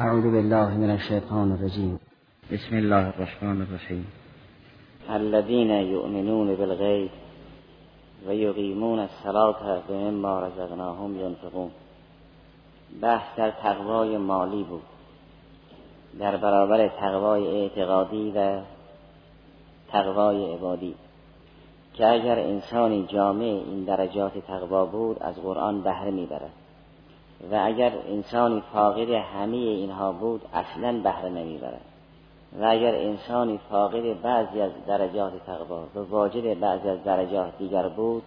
اعوذ بالله من الشیطان الرجیم بسم الله الرحمن الرحیم الذين يؤمنون بالغیب و یقیمون الصلاة و مما رزقناهم ينفقون. بحث در تقوای مالی بود. در برابر تقوای اعتقادی و تقوای عبادی. که اگر انسانی جامع این درجات تقوا بود از قرآن بهره می‌برد. و اگر انسانی فاقد همه اینها بود اصلا بهره نمی‌برد. و اگر انسانی فاقد بعضی از درجات تقوا و واجد بعضی از درجات دیگر بود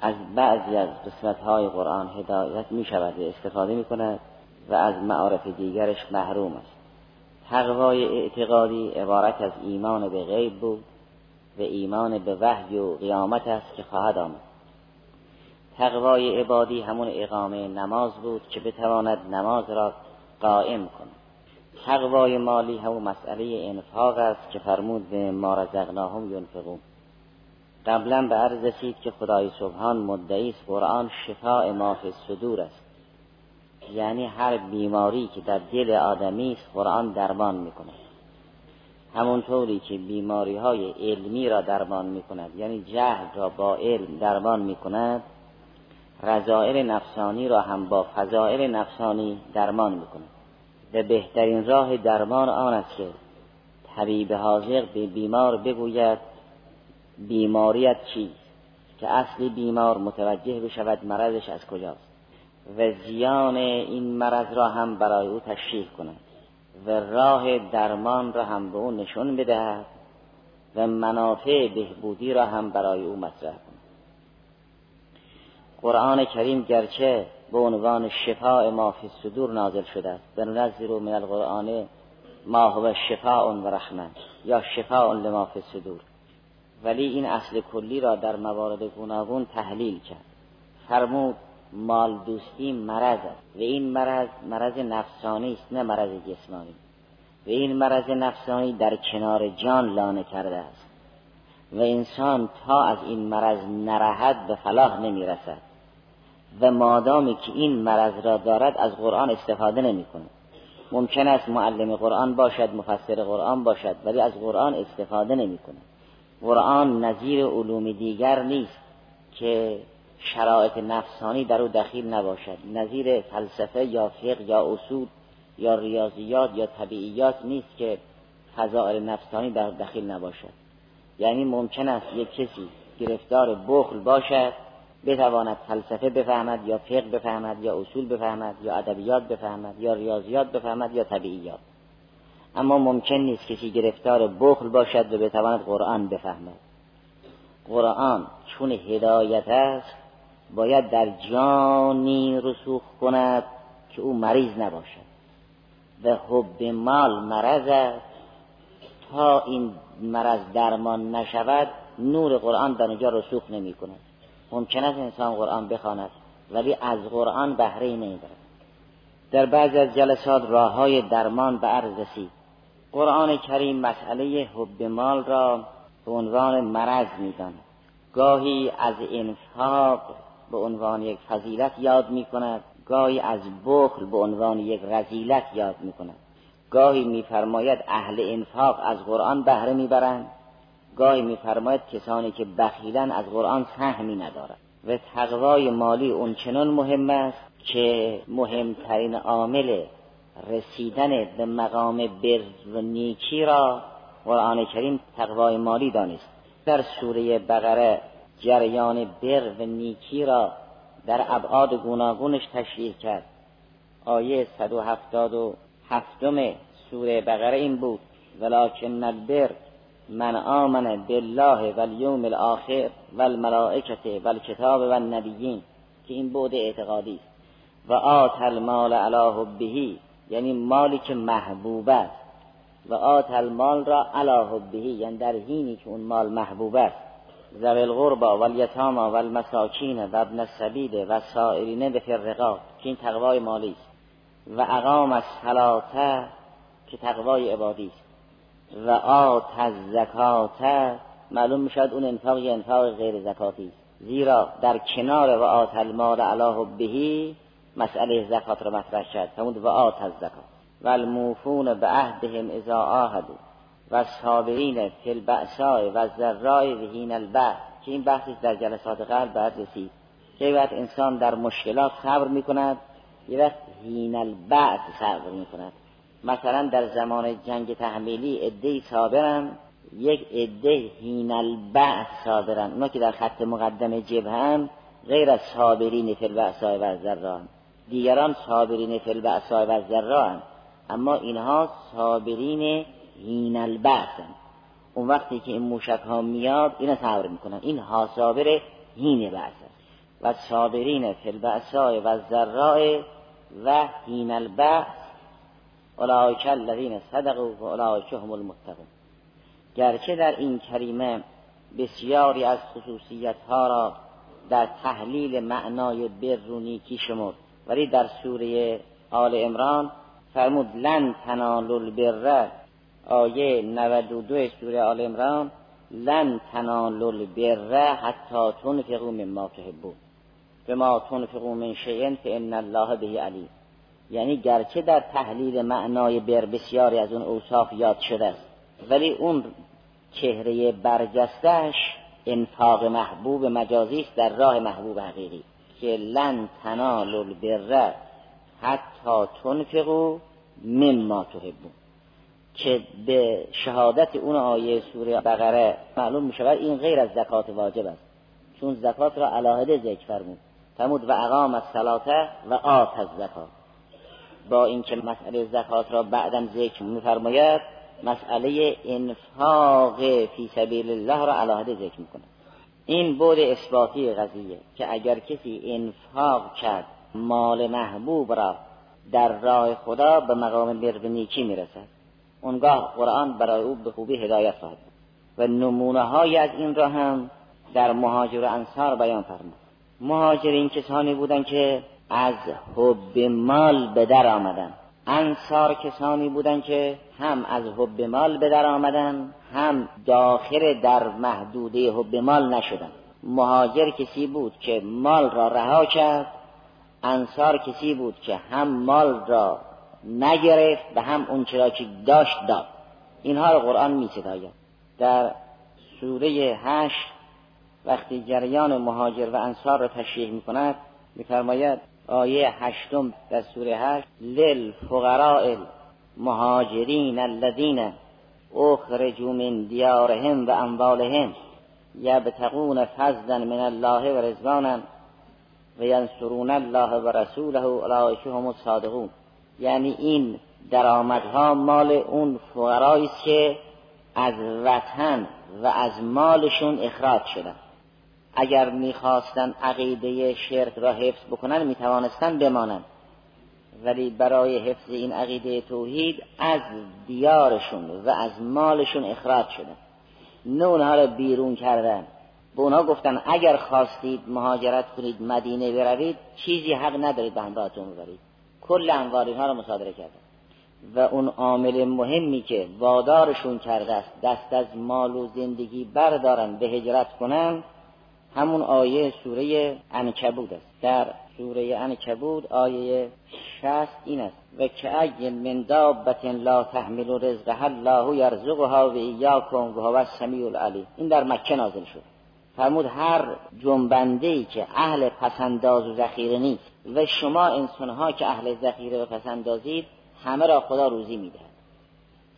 از بعضی از قسمت های قرآن هدایت می شود و استفاده می کند و از معارف دیگرش محروم است. تقوای اعتقادی عبارت از ایمان به غیب بود و ایمان به وحی و قیامت است که خواهد آمد. تقوای عبادی همون اقامه نماز بود که بتواند نماز را قائم کند. تقوای مالی همون مسئله انفاق است که فرمود به ما رزقناهم ینفقون. قبلا به عرض رسید که خدای سبحان مدعی است قرآن شفاء ما فی صدور است. یعنی هر بیماری که در دل آدمی است قرآن درمان می‌کند. همونطوری که بیماری های علمی را درمان می‌کند. یعنی جهل را با علم درمان می‌کند. رضائل نفسانی را هم با فضائل نفسانی درمان می‌کند و بهترین راه درمان آن است که طبیب حاضق به بیمار بگوید بیماریت چیست؟ که اصلی بیمار متوجه بشود مرضش از کجاست. و زیان این مرض را هم برای او تشریح کند. و راه درمان را هم به او نشون بدهد. و منافع بهبودی را هم برای او مطرح قرآن کریم گرچه به عنوان شفاء ما فی صدور نازل شده است. و ننزل من القرآن ما هو شفاء و رحمه یا شفاء لما فی صدور ولی این اصل کلی را در موارد گوناگون تحلیل کرد. فرمود مال دوستی مرض است. و این مرض مرض نفسانی است نه مرض جسمانی. و این مرض نفسانی در کنار جان لانه کرده است. و انسان تا از این مرض نرهد به فلاح نمی رسد و مادامی که این مرض را دارد از قرآن استفاده نمی کند ممکن است معلم قرآن باشد مفسر قرآن باشد ولی از قرآن استفاده نمی کند قرآن نظیر علوم دیگر نیست که شرایط نفسانی در او دخیل نباشد. نظیر فلسفه یا فقه یا اصول یا ریاضیات یا طبیعیات نیست که فضائل نفسانی در دخیل نباشد. یعنی ممکن است یک کسی گرفتار بخل باشد بتواند فلسفه بفهمد یا فقه بفهمد یا اصول بفهمد یا ادبیات بفهمد یا ریاضیات بفهمد یا طبیعیات. اما ممکن نیست کسی گرفتار بخل باشد و بتواند قرآن بفهمد. قرآن چون هدایت است باید در جانی رسوخ کند که او مریض نباشد. و حب مال مرض است. تا این مرض درمان نشود نور قرآن در اونجا رسوخ نمی کند. ممکن است انسان قرآن بخواند ولی از قرآن بهره نمی‌برد. در بعضی از جلسات راه های درمان به عرض رسید. قرآن کریم مسئله حب مال را به عنوان مرض می‌داند. گاهی از انفاق به عنوان یک فضیلت یاد می کند گاهی از بخل به عنوان یک رزیلت یاد می کند گاهی میفرماید اهل انفاق از قرآن بهره می‌برند. گاهی میفرماید کسانی که بخیلن از قرآن سهمی ندارند و تقوای مالی اون چنان مهم است که مهمترین عامل رسیدن به مقام بر و نیکی را قرآن کریم تقوای مالی دانست. در سوره بقره جریان بر و نیکی را در ابعاد گوناگونش تشریح کرد. آیه 177 سوره بقره این بود. ولکن البر من آمن بالله و الیوم الاخر و الملائکت و الکتاب و النبیین که این بود اعتقادی است. و آت المال علی حبه یعنی مالی که محبوب است. و آت المال را علی حبه یعنی در حینی که اون مال محبوب است. ذوی القربا و الیتاما و المساکین و ابن السبیل و سائرین به فرقات که این تقوای مالی است. و اقام الصلاة که تقوای عبادی است. و آت از زکات معلوم می‌شد اون انفاق یه انفاق غیر زکاتی زیرا در کنار و آت المال علی حبه مسئله زکات را مطرح کرد. فرمود و آت از زکات و الموفون به عهدهم اذا آهدو و صابرین فی البعثاء و ذرای و هین البعث. که این بحثی در جلسات قبل بعد رسید. که وقت انسان در مشکلات صبر می‌کند یه وقت هین البعث صبر می‌کند. مثلا در زمان جنگ تحمیلی عده صابرن یک عده هین البعث صابرن. اونا که در خط مقدم جبهه غیر از صابرین فی البعثاء و ذران دیگران صابرین فی البعثاء و ذران اما اینها صابرین هین البعث اون وقتی که این موشک ها میاد اینا صبر می‌کنن. این ها صابر هین بعث و صابرین فی و ذراء و هین البعث اولئک الذین صدقوا و اولئک هم المتقون. گرچه در این کریمه بسیاری از خصوصیت ها را در تحلیل معنای بر و نیکی شمرد ولی در سوره آل امران فرمود لن تنالوا البر. آیه 92 سوره آل امران لن تنالوا البر حتی تنفقوا مما تحبون. بما تنفقوا من شیء فان الله به علیم. یعنی گرچه در تحلیل معنای بر بسیاری از اون اوصاف یاد شده است ولی اون چهره برجستش انفاق محبوب مجازی است در راه محبوب حقیقی که لن تنالوا البر حتی تنفقوا مما تحبون. که به شهادت اون آیه سوره بقره معلوم می شود این غیر از زکات واجب است. چون زکات را علاهده ذکر فرمود. فرمود و اقام از و آت از زکات با اینکه مسئله زکات را بعدا ذکر میفرماید مسئله انفاق فی سبیل الله را علاهده ذکر می‌کنه. این بود اثباتی قضیه که اگر کسی انفاق کرد مال محبوب را در راه خدا به مقام بر نیکی می‌رسد. اونگاه قرآن برای او به خوبی هدایت خواهد و نمونه های از این را هم در مهاجر و انصار بیان فرمود. مهاجرین کسانی بودند که از حب مال به در آمدن. انصار کسانی بودند که هم از حب مال به در آمدن هم داخل در محدوده حب مال نشدن. مهاجر کسی بود که مال را رها کرد انصار کسی بود که هم مال را نگرفت و هم اون چرا که داشت داد. اینها را قرآن می در سوره هشت وقتی جریان مهاجر و انصار را تشریح می کند میفرماید آیه هشتم در سوره هشت للفقراء المهاجرین الذین اخرجوا من دیارهم و اموالهم یبتغون فضلا من الله و رضوانا و ینصرون الله و رسوله اولئک هم الصادقون. یعنی این درآمدها مال اون فقرایی که از وطن و از مالشون اخراج شدن. اگر می‌خواستن عقیده شرک را حفظ بکنن می‌توانستن بمانند. ولی برای حفظ این عقیده توحید از دیارشون و از مالشون اخراج شدن نه اونها را بیرون کردن. به اونها گفتن اگر خواستید مهاجرت کنید مدینه بروید چیزی حق ندارید به همراهتون ببرید. کل اموال اینها را مصادره کردن. و اون عامل مهمی که وادارشون کرده است دست از مال و زندگی بردارن به هجرت کنن همون آیه سوره انکبود است. در سوره انکبود آیه شست این است. و که اگل من دابت لا تحمل رزقها الله یرزقها و ایاکم و هو السمیع العلیم. این در مکه نازل شد. فرمود هر جنبنده ای که اهل پسنداز و ذخیره نیست و شما انسانها که اهل ذخیره و پسندازید همه را خدا روزی میده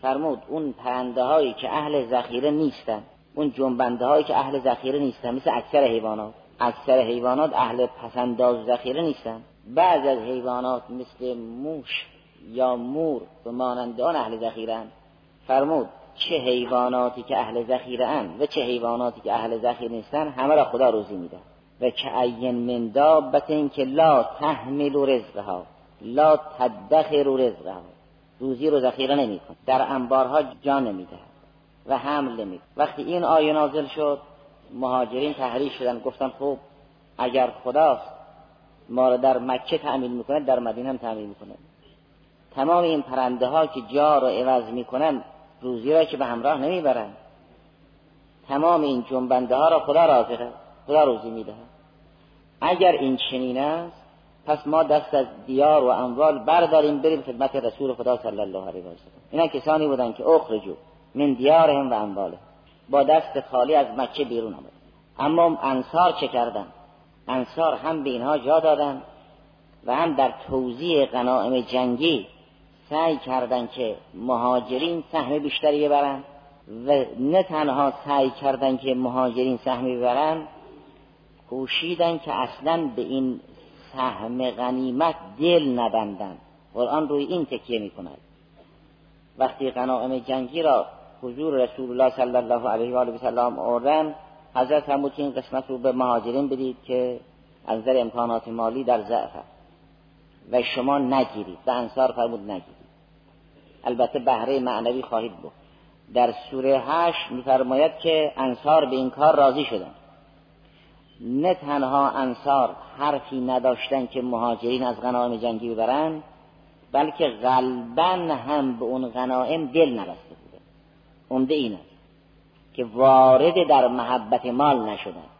فرمود اون پرنده هایی که اهل ذخیره نیستن اون جنبنده هایی که اهل ذخیره نیستن مثل اکثر حیوانات. اکثر حیوانات اهل پسنداز و ذخیره نیستن. بعض از حیوانات مثل موش یا مور به مانند آن اهل ذخیره فرمود چه حیواناتی که اهل ذخیره ان و چه حیواناتی که اهل ذخیره نیستن همه را خدا روزی میده و که این من دابت که لا تحمل رزقها لا تدخر رزقها. روزی رو ذخیره نمیکن. در انبارها جا نمیده و حمل نمید وقتی این آیه نازل شد مهاجرین تحریش شدن گفتن خب اگر خداست ما رو در مکه تعمیل می‌کنه در مدینه هم تعمیل می‌کنه. تمام این پرنده ها که جا رو عوض می‌کنن روزی را که به همراه نمی‌برن. تمام این جنبنده ها را خدا رازقه خدا روزی میده اگر این چنین است پس ما دست از دیار و اموال برداریم بریم خدمت رسول خدا صلی الله علیه و سلم اینا کسانی بودن که اخرجو. من دیارهم و اموالهم با دست خالی از مکه بیرون آمد. اما انصار چه کردن؟ انصار هم به اینها جا دادن و هم در توزیع غنائم جنگی سعی کردند که مهاجرین سهم بیشتری ببرند و نه تنها سعی کردند که مهاجرین سهمی ببرند کوشیدن که اصلا به این سهم غنیمت دل نبندن. قرآن روی این تکیه می کند وقتی غنائم جنگی را حضور رسول الله صلی الله علیه و آله و سلم آوردن حضرت فرمود این قسمت رو به مهاجرین بدید که از نظر امکانات مالی در ضعف و شما نگیرید و انصار فرمود نگیرید. البته بهره معنوی خواهید بود. در سوره هشت میفرماید که انصار به این کار راضی شدن. نه تنها انصار حرفی نداشتن که مهاجرین از غنایم جنگی ببرن بلکه غلبا هم به اون غنایم دل نبسته. بوده عمده این است که وارد در محبت مال نشدن.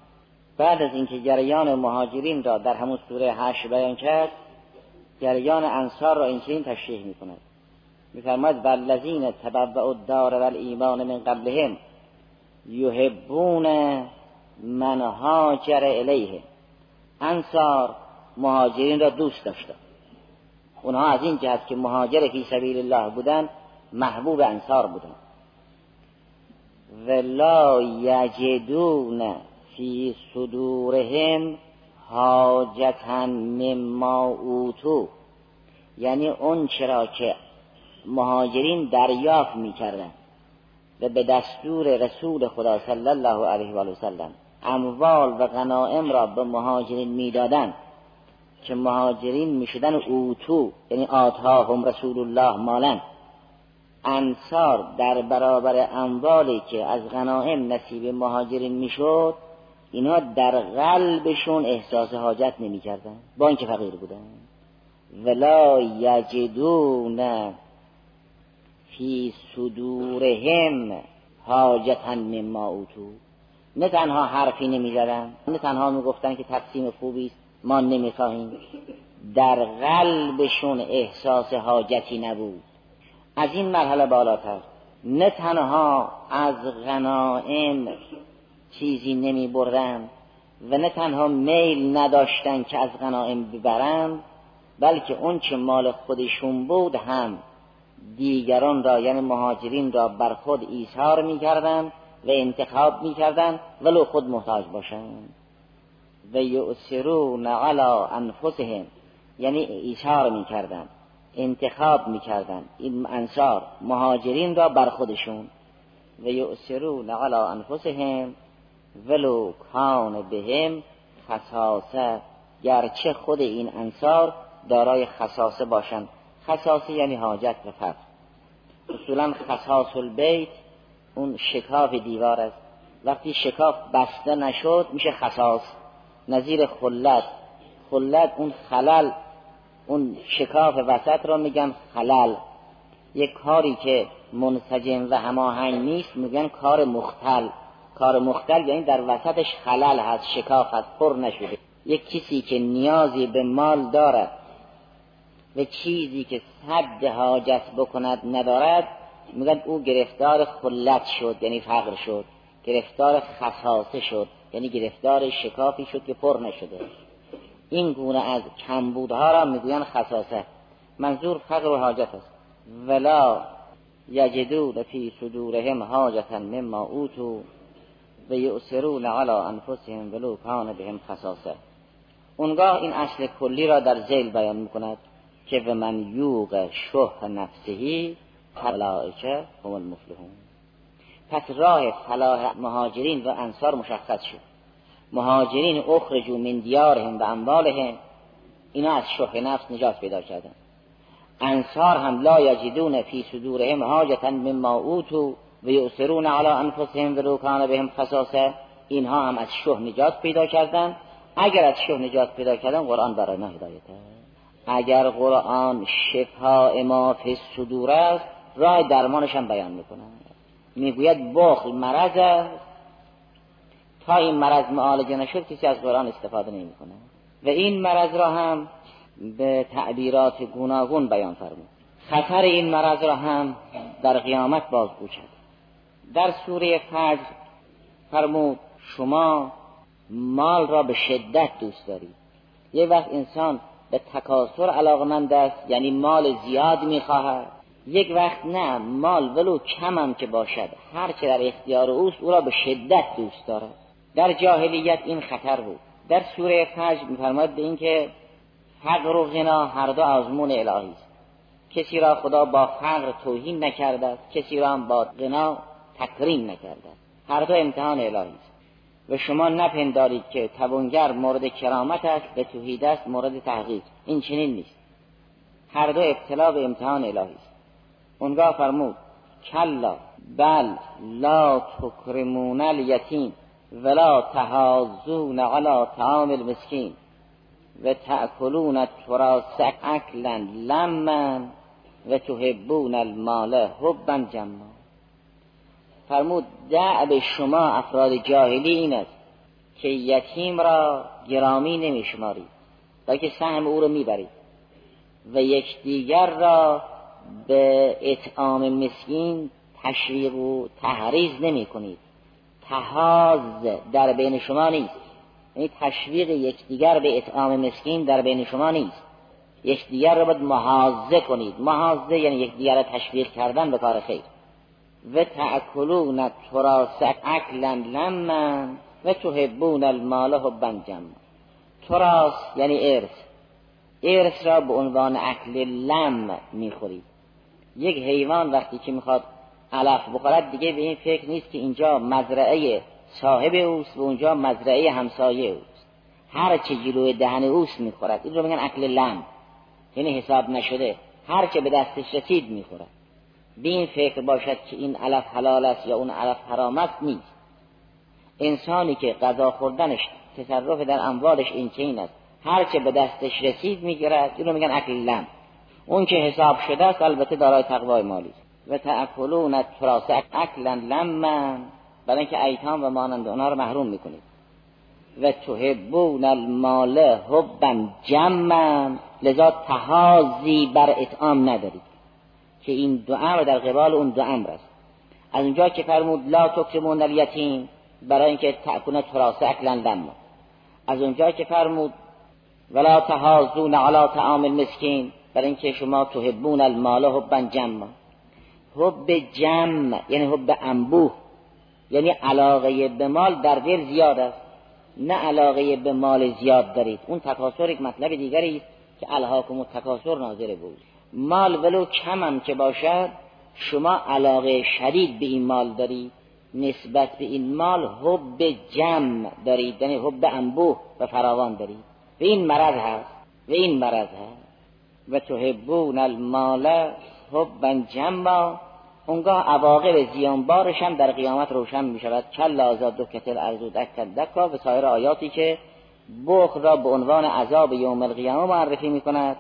بعد از اینکه جریان مهاجرین را در همون سوره هشت بیان کرد جریان انصار را این چنین تشریح می کند میفرماید والذین تبوأوا الدار والایمان من قبلهم یحبون من هاجر الیه. انصار مهاجرین را دوست داشتن اونها از این جهت که مهاجر فی سبیل الله بودن محبوب انصار بودن. ولا یجدون فی صدورهم حاجتا مما اوتو. یعنی اون چرا که مهاجرین دریافت می‌کردن و به دستور رسول خدا صلی الله علیه و سلم اموال و غنائم را به مهاجرین می‌دادند که مهاجرین می‌شدن اوتو یعنی هم رسول الله مالن. انصار در برابر اموالی که از غنائم نصیب مهاجرین می‌شد اینا در قلبشون احساس حاجت نمی‌کردن. با اینکه فقیر بودن. ولا یجدون فی صدورهم حاجتا مما اوتو. نه تنها حرفی نمی‌زدن نه تنها می‌گفتن که تقسیم خوبی است ما نمی‌خواهیم. در قلبشون احساس حاجتی نبود. از این مرحله بالاتر. نه تنها از غنائم چیزی نمی بردن و نه تنها میل نداشتن که از غنائم ببرند بلکه اون چه مال خودشون بود هم دیگران را یعنی مهاجرین را بر خود ایثار می‌کردند و انتخاب می‌کردند ولو خود محتاج باشند و یؤثرون علی انفسهم یعنی ایثار می‌کردند انتخاب می‌کردند. این انصار مهاجرین را بر خودشون. و یؤثرون علی انفسهم ولو کان بهم خصاصه. گرچه خود این انصار دارای خصاصه باشند. خصاصه یعنی حاجت و فقر. اصولا خصاص البیت اون شکاف دیوار است. وقتی شکاف بسته نشد میشه خصاص. نظیر خلت خلت اون خلل اون شکاف وسط را میگن خلل یک کاری که منسجم و هماهنگ نیست میگن کار مختل. کار مختل یعنی در وسطش خلل هست شکاف هست پر نشده. یک کسی که نیازی به مال دارد و چیزی که صد حاجت بکند ندارد میگن او گرفتار خلت شد یعنی فقر شد. گرفتار خصاصه شد یعنی گرفتار شکافی شد که پر نشده. این گونه از کمبودها را می‌گوین خصاصه. منظور فقر و حاجت است. ولا یجدون فی صدورهم حاجتا مما اوتو و یؤثرون علی انفسهم ولو کان بهم خصاصه. اونگاه این اصل کلی را در زیل بیان می‌کند که و من یوق شه نفسهی فلائکه هم المفلحون. پس راه فلاح مهاجرین و انصار مشخص شد. مهاجرین اخرجو من دیارهم و اموالهم اینا از شه نفس نجات پیدا کردن. انصار هم لا یجدون فی صدورهم حاجتا مما اوتو و یؤثرون علی انفسهم ولو کان بهم خصاصه. اینها هم از شه نجات پیدا کردن. اگر از شه نجات پیدا کردن قرآن برای ما هدایته اگر قرآن شفا ما فی صدور است راه درمانش هم بیان می‌کنه. می‌گوید بخل مرض است. تا این مرض معالجه نشد کسی از قرآن استفاده نمی‌کنه. و این مرض را هم به تعبیرات گوناگون بیان فرمود. خطر این مرض را هم در قیامت بازگو کرد در سوره فجر فرمود شما مال را به شدت دوست دارید. یه وقت انسان به تکاسر علاقمند است یعنی مال زیاد می‌خواهد. یک وقت نه مال ولو کم که باشد. هر چه در اختیار اوست او را به شدت دوست دارد. در جاهلیت این خطر بود. در سوره فجر میفرماید به اینکه فقر و غنا هر دو آزمون الهی است. کسی را خدا با فقر توهین نکرده است کسی را با غنا تکریم نکرده است هر دو امتحان الهی است. و شما نپندارید که توانگر مورد کرامت است به توحید است مورد تحقیق. این چنین نیست. هر دو ابتلا به امتحان الهی است. اونگاه فرمود کلا بل لا تکرمون الیتیم. ولا تهازون علی طعام المسکین و تأکلون التراث اکلا لما و تحبون المال حبا جما. فرمود دعب شما افراد جاهلی این است که یتیم را گرامی نمی شمارید بلکه سهم او را می‌برید و یکدیگر را به اطعام مسکین تشویق و تحریز نمی کنید تحاز در بین شما نیست. یعنی تشویق یکدیگر به اطعام مسکین در بین شما نیست. یکدیگر را باید محازه کنید. محازه یعنی یکدیگر را تشویق کردن به کار خیر. و تأکلون تراس اکلا لما و تحبون المال حبا جما تراس یعنی ارث. ارث را به عنوان اکل لم می‌خورید. یک حیوان وقتی که می‌خواد علف بخورد دیگه به این فکر نیست که اینجا مزرعه صاحب اوست و اونجا مزرعه همسایه اوست. هر چه جلوی دهن اوست می‌خورد. این رو میگن اکل لم. یعنی حساب نشده. هر چه به دستش رسید می‌خورد. به این فکر باشد که این علف حلال است یا اون علف حرام است نیست. انسانی که غذا خوردنش تصرف در اموالش این چین است. هر چه به دستش رسید می‌گیرد. این رو میگن اکل لم. اون که حساب شده است البته دارای تقوای مالی. و تأکلون التراث اکلا لما برای اینکه ایتام و مانند اونا رو محروم می‌کنید. و تحبون المال حبا جمع لذا تهازی بر اطعام ندارید. که این دو امر در قبال اون دو امر است از اونجا که فرمود لا تکرمون الیتیم برای اینکه تأکون تراث اکلا لما. از اونجا که فرمود ولا تهازون علی طعام المسکین برای اینکه شما تحبون المال حبا جمع حب جمع یعنی حب انبوه. یعنی علاقه به مال در دل زیاد است. نه علاقه به مال زیاد دارید. اون تکاسر یک مطلب دیگری است که الهاکم و تکاسر ناظر بود مال ولو کم هم که باشد شما علاقه شدید به این مال دارید نسبت به این مال حب جمع دارید. یعنی حب انبوه و فراوان دارید. و این مرض هست. و این مرض هست. و تحبون المال حبا جمع اونگاه عواقب زیانبارش هم در قیامت روشن می شود کل آزاد دو کتل ارزو دکت دکا و سایر آیاتی که بخل را به عنوان عذاب یوم القیامه معرفی می کند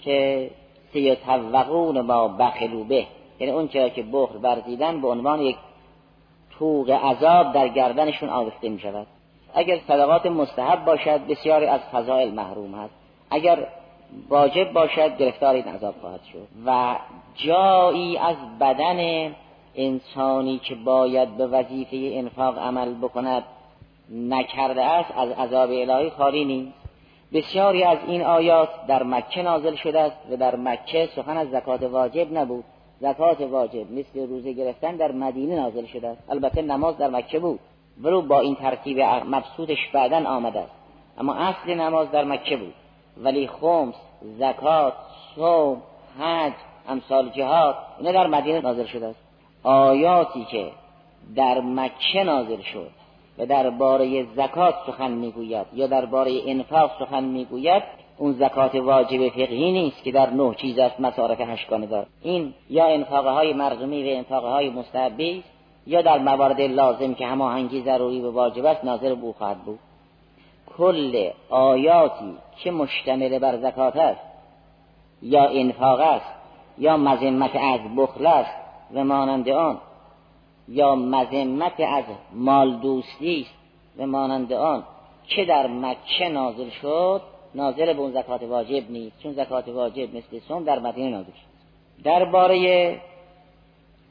که سیتوقون ما بخلو به. یعنی اون چرا که بخل برزیدن به عنوان یک توق عذاب در گردنشون آویخته می شود اگر صدقات مستحب باشد بسیاری از فضائل محروم هست. اگر واجب باشد گرفتار این عذاب خواهد شد. و جایی از بدن انسانی که باید به وظیفه انفاق عمل بکند نکرده است از عذاب الهی خالی نیست. بسیاری از این آیات در مکه نازل شده است و در مکه سخن از زکات واجب نبود. زکات واجب مثل روزه گرفتن در مدینه نازل شده است. البته نماز در مکه بود ولو با این ترتیب مبسوطش بعدا آمده است. اما اصل نماز در مکه بود. ولی خمس زکات صوم حج امثال جهاد اینا در مدینه نازل شده است. آیاتی که در مکه نازل شد و درباره زکات سخن می‌گوید یا درباره انفاق سخن می‌گوید اون زکات واجب فقهی نیست که در نه چیز است مصارف هشگانه دار. این یا انفاقه های مرغمی و انفاقه های مستحبی یا در موارد لازم که هماهنگی ضروری و واجب است ناظر بو خواهد بود. کل آیاتی که مشتمل بر زکات است یا انفاق است یا مذمت از بخل است و مانند آن یا مذمت از مال دوستی است و مانند آن. که در مکه نازل شد؟ نازل به اون زکات واجب نیست چون زکات واجب مثل سوم در مدینه نازل شد. درباره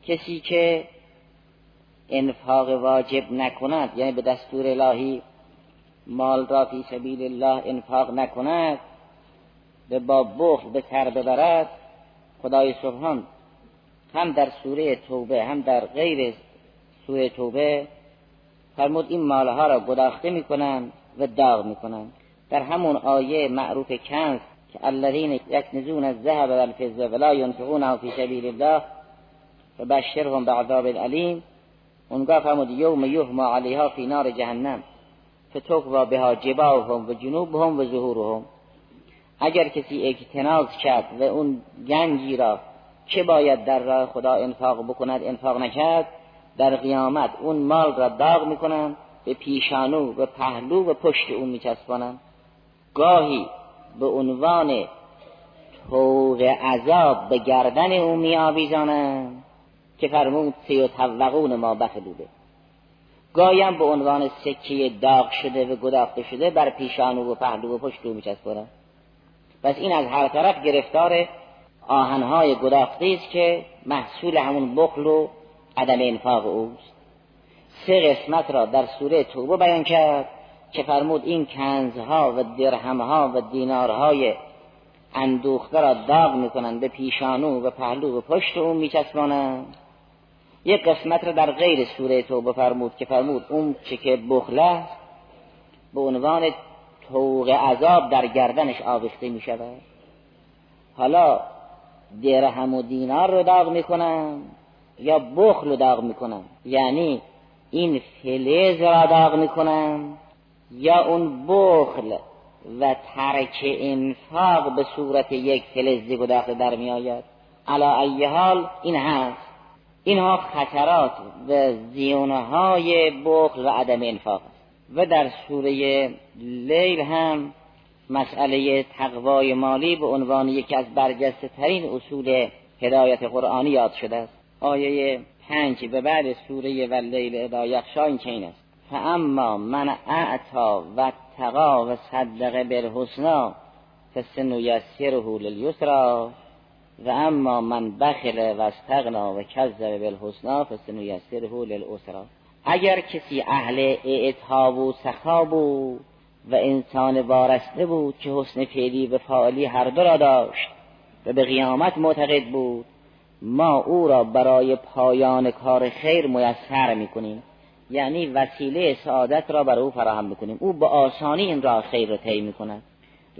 کسی که انفاق واجب نکند یعنی به دستور الهی مال را فی سبیل الله انفاق نکند به با بخل به سر ببرد خدای سبحان هم در سوره توبه هم در غیر سوره توبه فرمود این مالها را گداخته می‌کنند و داغ می‌کنند. در همون آیه معروف کنز که الذین یکنزون الذهب والفضه ولا ينفقونه فی سبیل الله فبشرهم بعذاب العلیم اونگاه فرمود یوم یهما علیها فی نار جهنم. فتوکوا بها جباههم و جنوبهم و ظهورهم اگر کسی اکتناز کرد و اون گنجی را که باید در راه خدا انفاق بکند انفاق نکرد در قیامت اون مال را داغ می‌کنند به پیشانو و پهلو و پشت اون میچسبانند. گاهی به عنوان توق عذاب به گردن او میآویزانند. که فرمود سی و ما بخلوده. گایم به عنوان سکه داغ شده و گداخته شده بر پیشانو و پهلو و پشت او میچسبانند پس این از هر طرف گرفتار آهنهای گداخته است که محصول همون بخل و عدم انفاق اوست. سه قسمت را در سوره توبه بیان کرد که فرمود این کنزها و درهمها و دینارهای اندوخته را داغ می‌کنند به پیشانو و پهلو و پشت اون میچسبانند. یک قسمت را در غیر سوره توبه فرمود که فرمود اون چه که بخله به عنوان توق عذاب در گردنش آویخته می شود. حالا درهم و دینار رو داغ می‌کنن یا بخل رو داغ می‌کنن یعنی این فلز را داغ می‌کنن یا اون بخل و ترک انفاق به صورت یک فلزی گداخته در می آید؟ علا ای حال این هست. اینها خطرات و زیونه های بخل و عدم انفاق و در سوره لیل هم مسئله تقوای مالی به عنوان یکی از برجسته ترین اصول هدایت قرآنی یاد شده است. آیه پنج به بعد سوره و لیل ادا یخشا این چین است. فاما من اعتا و تقا و صدق بالحسنا فسنیسره لیسرا و اما من بخل و استغنا و کذب بالحسنا فسنیسره للاسرا اگر کسی اهل اعتاب و سخا بود و انسان وارسته بود که حسن فعلی و فعالی هر دو را داشت و به قیامت معتقد بود ما او را برای پایان کار خیر میسر می‌کنیم. یعنی وسیله سعادت را برای او فراهم می‌کنیم. او به آسانی این راه خیر را طی می‌کند.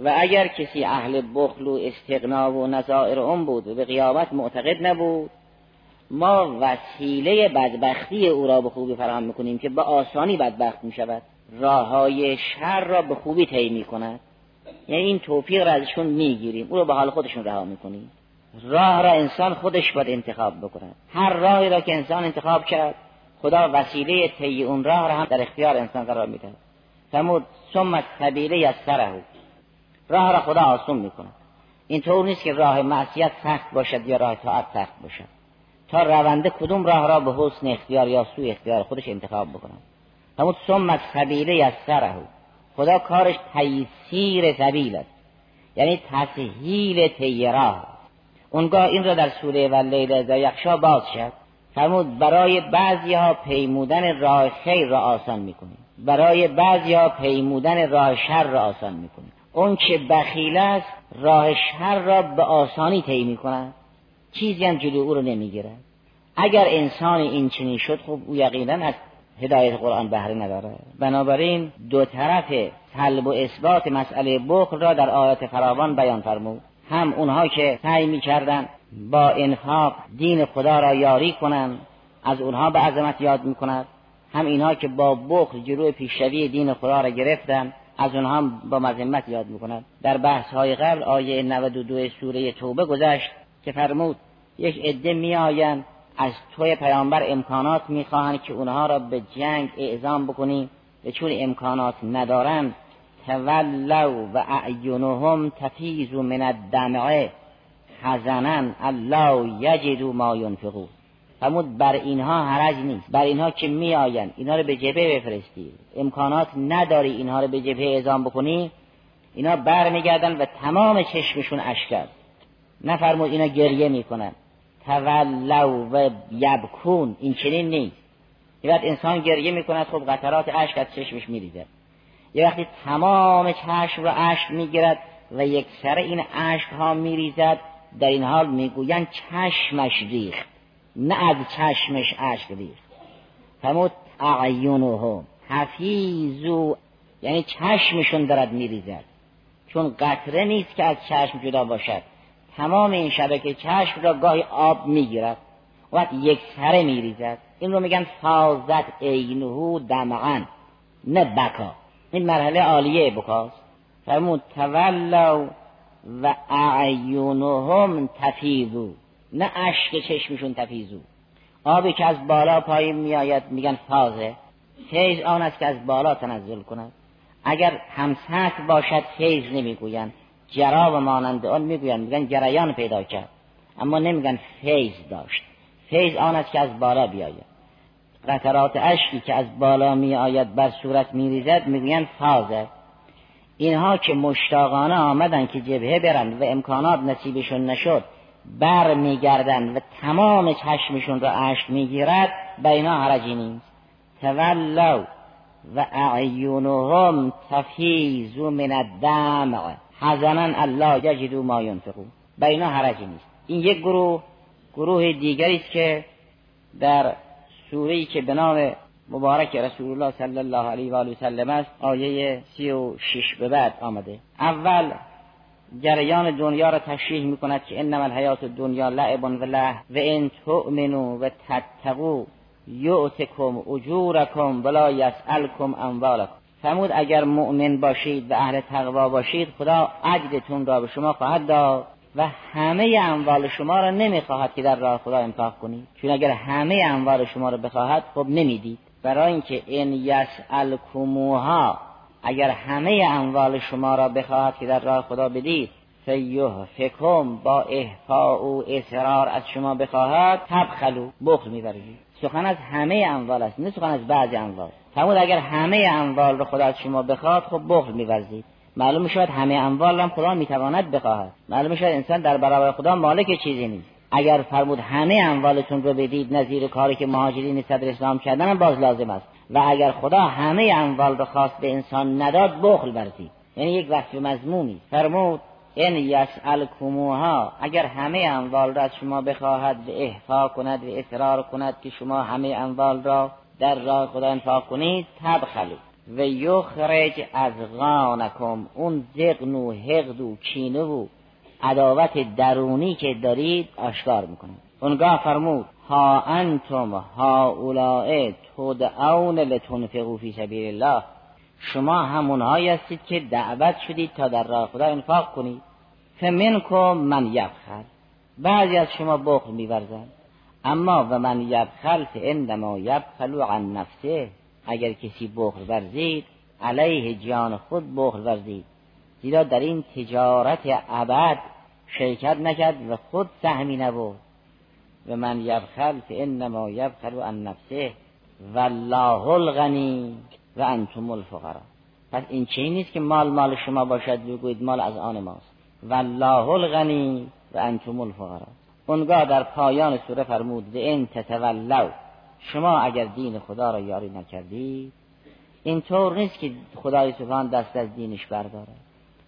و اگر کسی اهل بخل و استغنا و نظائر اون بود و به قیامت معتقد نبود ما وسیله بدبختی او را به خوبی فراهم می‌کنیم که به آسانی بدبخت می‌شود. راه های شر را به خوبی طی می‌کند. یعنی این توفیق را ازشون می‌گیریم. او را به حال خودشون رها می‌کنیم. راه را انسان خودش باید انتخاب بکند. هر راهی را که انسان انتخاب کرد خدا وسیله طی اون راه را هم در اختیار انسان قرار میده فرمود ثم سبیله از سره راه را خدا آسون این طور نیست که راه معصیت سخت باشد یا راه طاعت سخت باشد. تا رونده کدوم راه را به حسن اختیار یا سوی اختیار خودش انتخاب بکند همون ثم سبیله از سره خدا کارش تیسیر سبیل است. یعنی تسهیل تیراه اونگاه این را در سوره و لیل در یخشا باز شد. فرمود برای بعضی ها پیمودن راه خیر را آسان می‌کنیم. برای بعضی ها پیمودن راه شر را آسان می‌کنیم. اون که بخیل است راه شر را به آسانی طی می‌کند چیزی هم جلو او رو نمی‌گیرد اگر انسان این چنین شد خب او یقینا از هدایت قرآن بهره نداره. بنابراین دو طرف طلب و اثبات مسئله بخل را در آیات فراوان بیان فرمود. هم اونها که سعی می‌کردن با انفاق دین خدا را یاری کنند از اونها به عظمت یاد می‌کند. هم اینها که با بخل جلوی پیشروی دین خدا را گرفتن از اونها هم با مذمت یاد می‌کند. در بحث های قبل آیه 92 سوره توبه گذشت که فرمود یک عده میآیند از توی پیامبر امکانات می‌خواهند که اونها را به جنگ اعزام بکنی و چون امکانات ندارن تولوا و اعینهم تفیز من الدمعه حزنا الله یجدو ما ینفقون. فرمود بر اینها حرج نیست. بر اینها که میآیند. اینها رو به جبه بفرستی. امکانات نداری اینها رو به جبه اعزام بکنی. اینا برمیگردن و تمام چشمشون اشک نفرمود اینا گریه می‌کنن. تولو و یبکون. این چنین نیست. یه وقت انسان گریه می‌کند خب قطرات اشک از چشمش میریزه. یه وقتی تمام چشم را اشک می‌گیرد و یک سر این اشک ها میریزد در این حال می‌گویند چشمش ریخت. نه از چشمش اشک ریخت. فرمود اعیونهم حفیظو یعنی چشمشون دارد میریزد. چون قطره نیست که از چشم جدا باشد. تمام این شبکه چشم را گاهی آب می‌گیرد. و یک سره میریزد. این رو میگن فازت عینه دمعن نه بکا این مرحله عالیه بکاست. فرمود تولو و اعیونهم تفیزو نه اشک چشمشون تفیزو. آبی که از بالا پایین میآید میگن فازه. فیض آن است که از بالا تنزل کند. اگر همسط باشد فیض نمی‌گویند. جرا و مانند آن می‌گویند. میگن جریان پیدا کرد. اما نمیگن فیض داشت. فیض آن است که از بالا بیاید. قطرات اشکی که از بالا می آید بر صورت می ریزد می‌گویند فازه. اینها که مشتاقانه آمدن که جبهه برند و امکانات نصیبشون نشد بر میگردند و تمام چشمشون را اشک می‌گیرد بینا حرجی نیست. تولو و اعیونهم تفیز من الدمع. حزنا الله یجدو ما ینفقون بینا حرجی نیست. این یک گروه گروه دیگری است که در سوره که به نام مبارک رسول الله صلی الله علیه و آله وسلم است آیه سی و شش به بعد آمده. اول جریان دنیا را تشریح می کند که انما الحیات دنیا لعب و له و ان تؤمنوا و تتقوا یؤتکم اجورکم ولا یسألکم اموالکم. فرمود اگر مؤمن باشید و اهل تقوا باشید خدا اجرتون را به شما خواهد داد و همه اموال شما را نمی‌خواهد که در راه خدا انفاق کنید. چون اگر همه اموال شما را بخواهد خب نمی‌دید. برای اینکه این یسألکموها اگر همه اموال شما را بخواهد که در راه خدا بدید فکم با احفاء و اصرار از شما بخواهد تبخلو بخل می‌برید. سخن از همه اموال است نه سخن از بعضی اموال. فرمود اگر همه اموال را خدا از شما بخواد خب بخل میورزید. معلوم شود همه اموال را خدا می‌تواند بخواهد. معلوم شود انسان در برابر خدا مالک چیزی نیست. اگر فرمود همه اموالتون رو بدید نظیر کاری که مهاجرین صدر اسلام کردن باز لازم است. و اگر خدا همه اموال رو خواست به انسان نداد بخل ورزید یعنی یک وصف مضمونی. فرمود این یسألکموها اگر همه اموال را از شما بخواهد به احفا کند و اصرار کند که شما همه اموال را در راه خدا انفاق کنید تبخلو و یخرج از غانکم اون زغن و حقد و کینه و عداوت درونی که دارید آشکار می‌کنید اونگاه فرمود ها انتم ها اولائه تدعون لتنفقوا فی سبیل الله. شما همونهایی هستید که دعوت شدید تا در راه خدا انفاق کنید. فمنکم من یبخل. بعضی از شما بخل میورزند اما و من یبخل فانما یبخل عن نفسه. اگر کسی بخل ورزید علیه جان خود بخل ورزید. زیرا در این تجارت ابد شرکت نکرد و خود سهمی نبود و من یبخل فانما یبخل عن نفسه والله الغنی و انتم الفقرا پس این چی نیست که مال مال شما باشد بگویید مال از آن ماست. والله الغنی و انتم الفقرا اونگاه در پایان سوره فرمود این تتولو شما اگر دین خدا را یاری نکردی اینطور نیست که خدای سبحان دست از دینش برداره.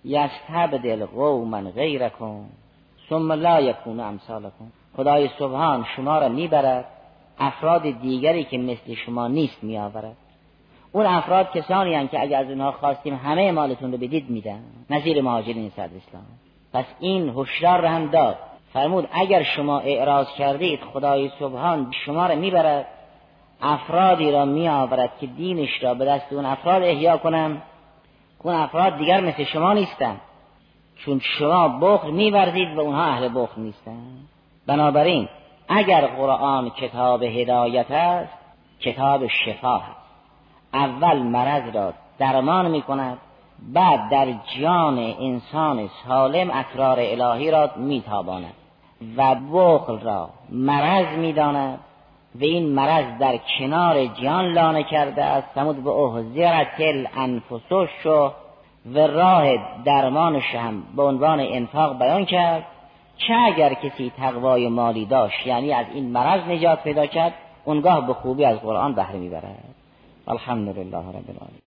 یستبدل قوما غیرکم ثم لا یکون امثالکم. خدای سبحان شما را می‌برد افراد دیگری که مثل شما نیست میآورد. اون افراد کسانی هم که اگر از اونها خواستیم همه مالتون رو بدید میدن. نظیر مهاجرین صدر اسلام. پس این هشدار را هم داد. فرمود اگر شما اعراض کردید خدای سبحان شما را می‌برد. افرادی را میآورد که دینش را به دست اون افراد احیا کنم اون افراد دیگر مثل شما نیستن چون شما بخل میورزید و اونها اهل بخل نیستن بنابراین اگر قرآن کتاب هدایت است کتاب شفا است اول مرض را درمان می کند بعد در جان انسان سالم اسرار الهی را میتاباند و بخل را مرض می‌داند. و این مرض در کنار جان لانه کرده است. سمود به احزرت الانفسش و راه درمانش هم به عنوان انفاق بیان کرد. چه اگر کسی تقوای مالی داشت یعنی از این مرض نجات پیدا کرد اونگاه به خوبی از قرآن بهره می‌برد. الحمدلله رب العالمین.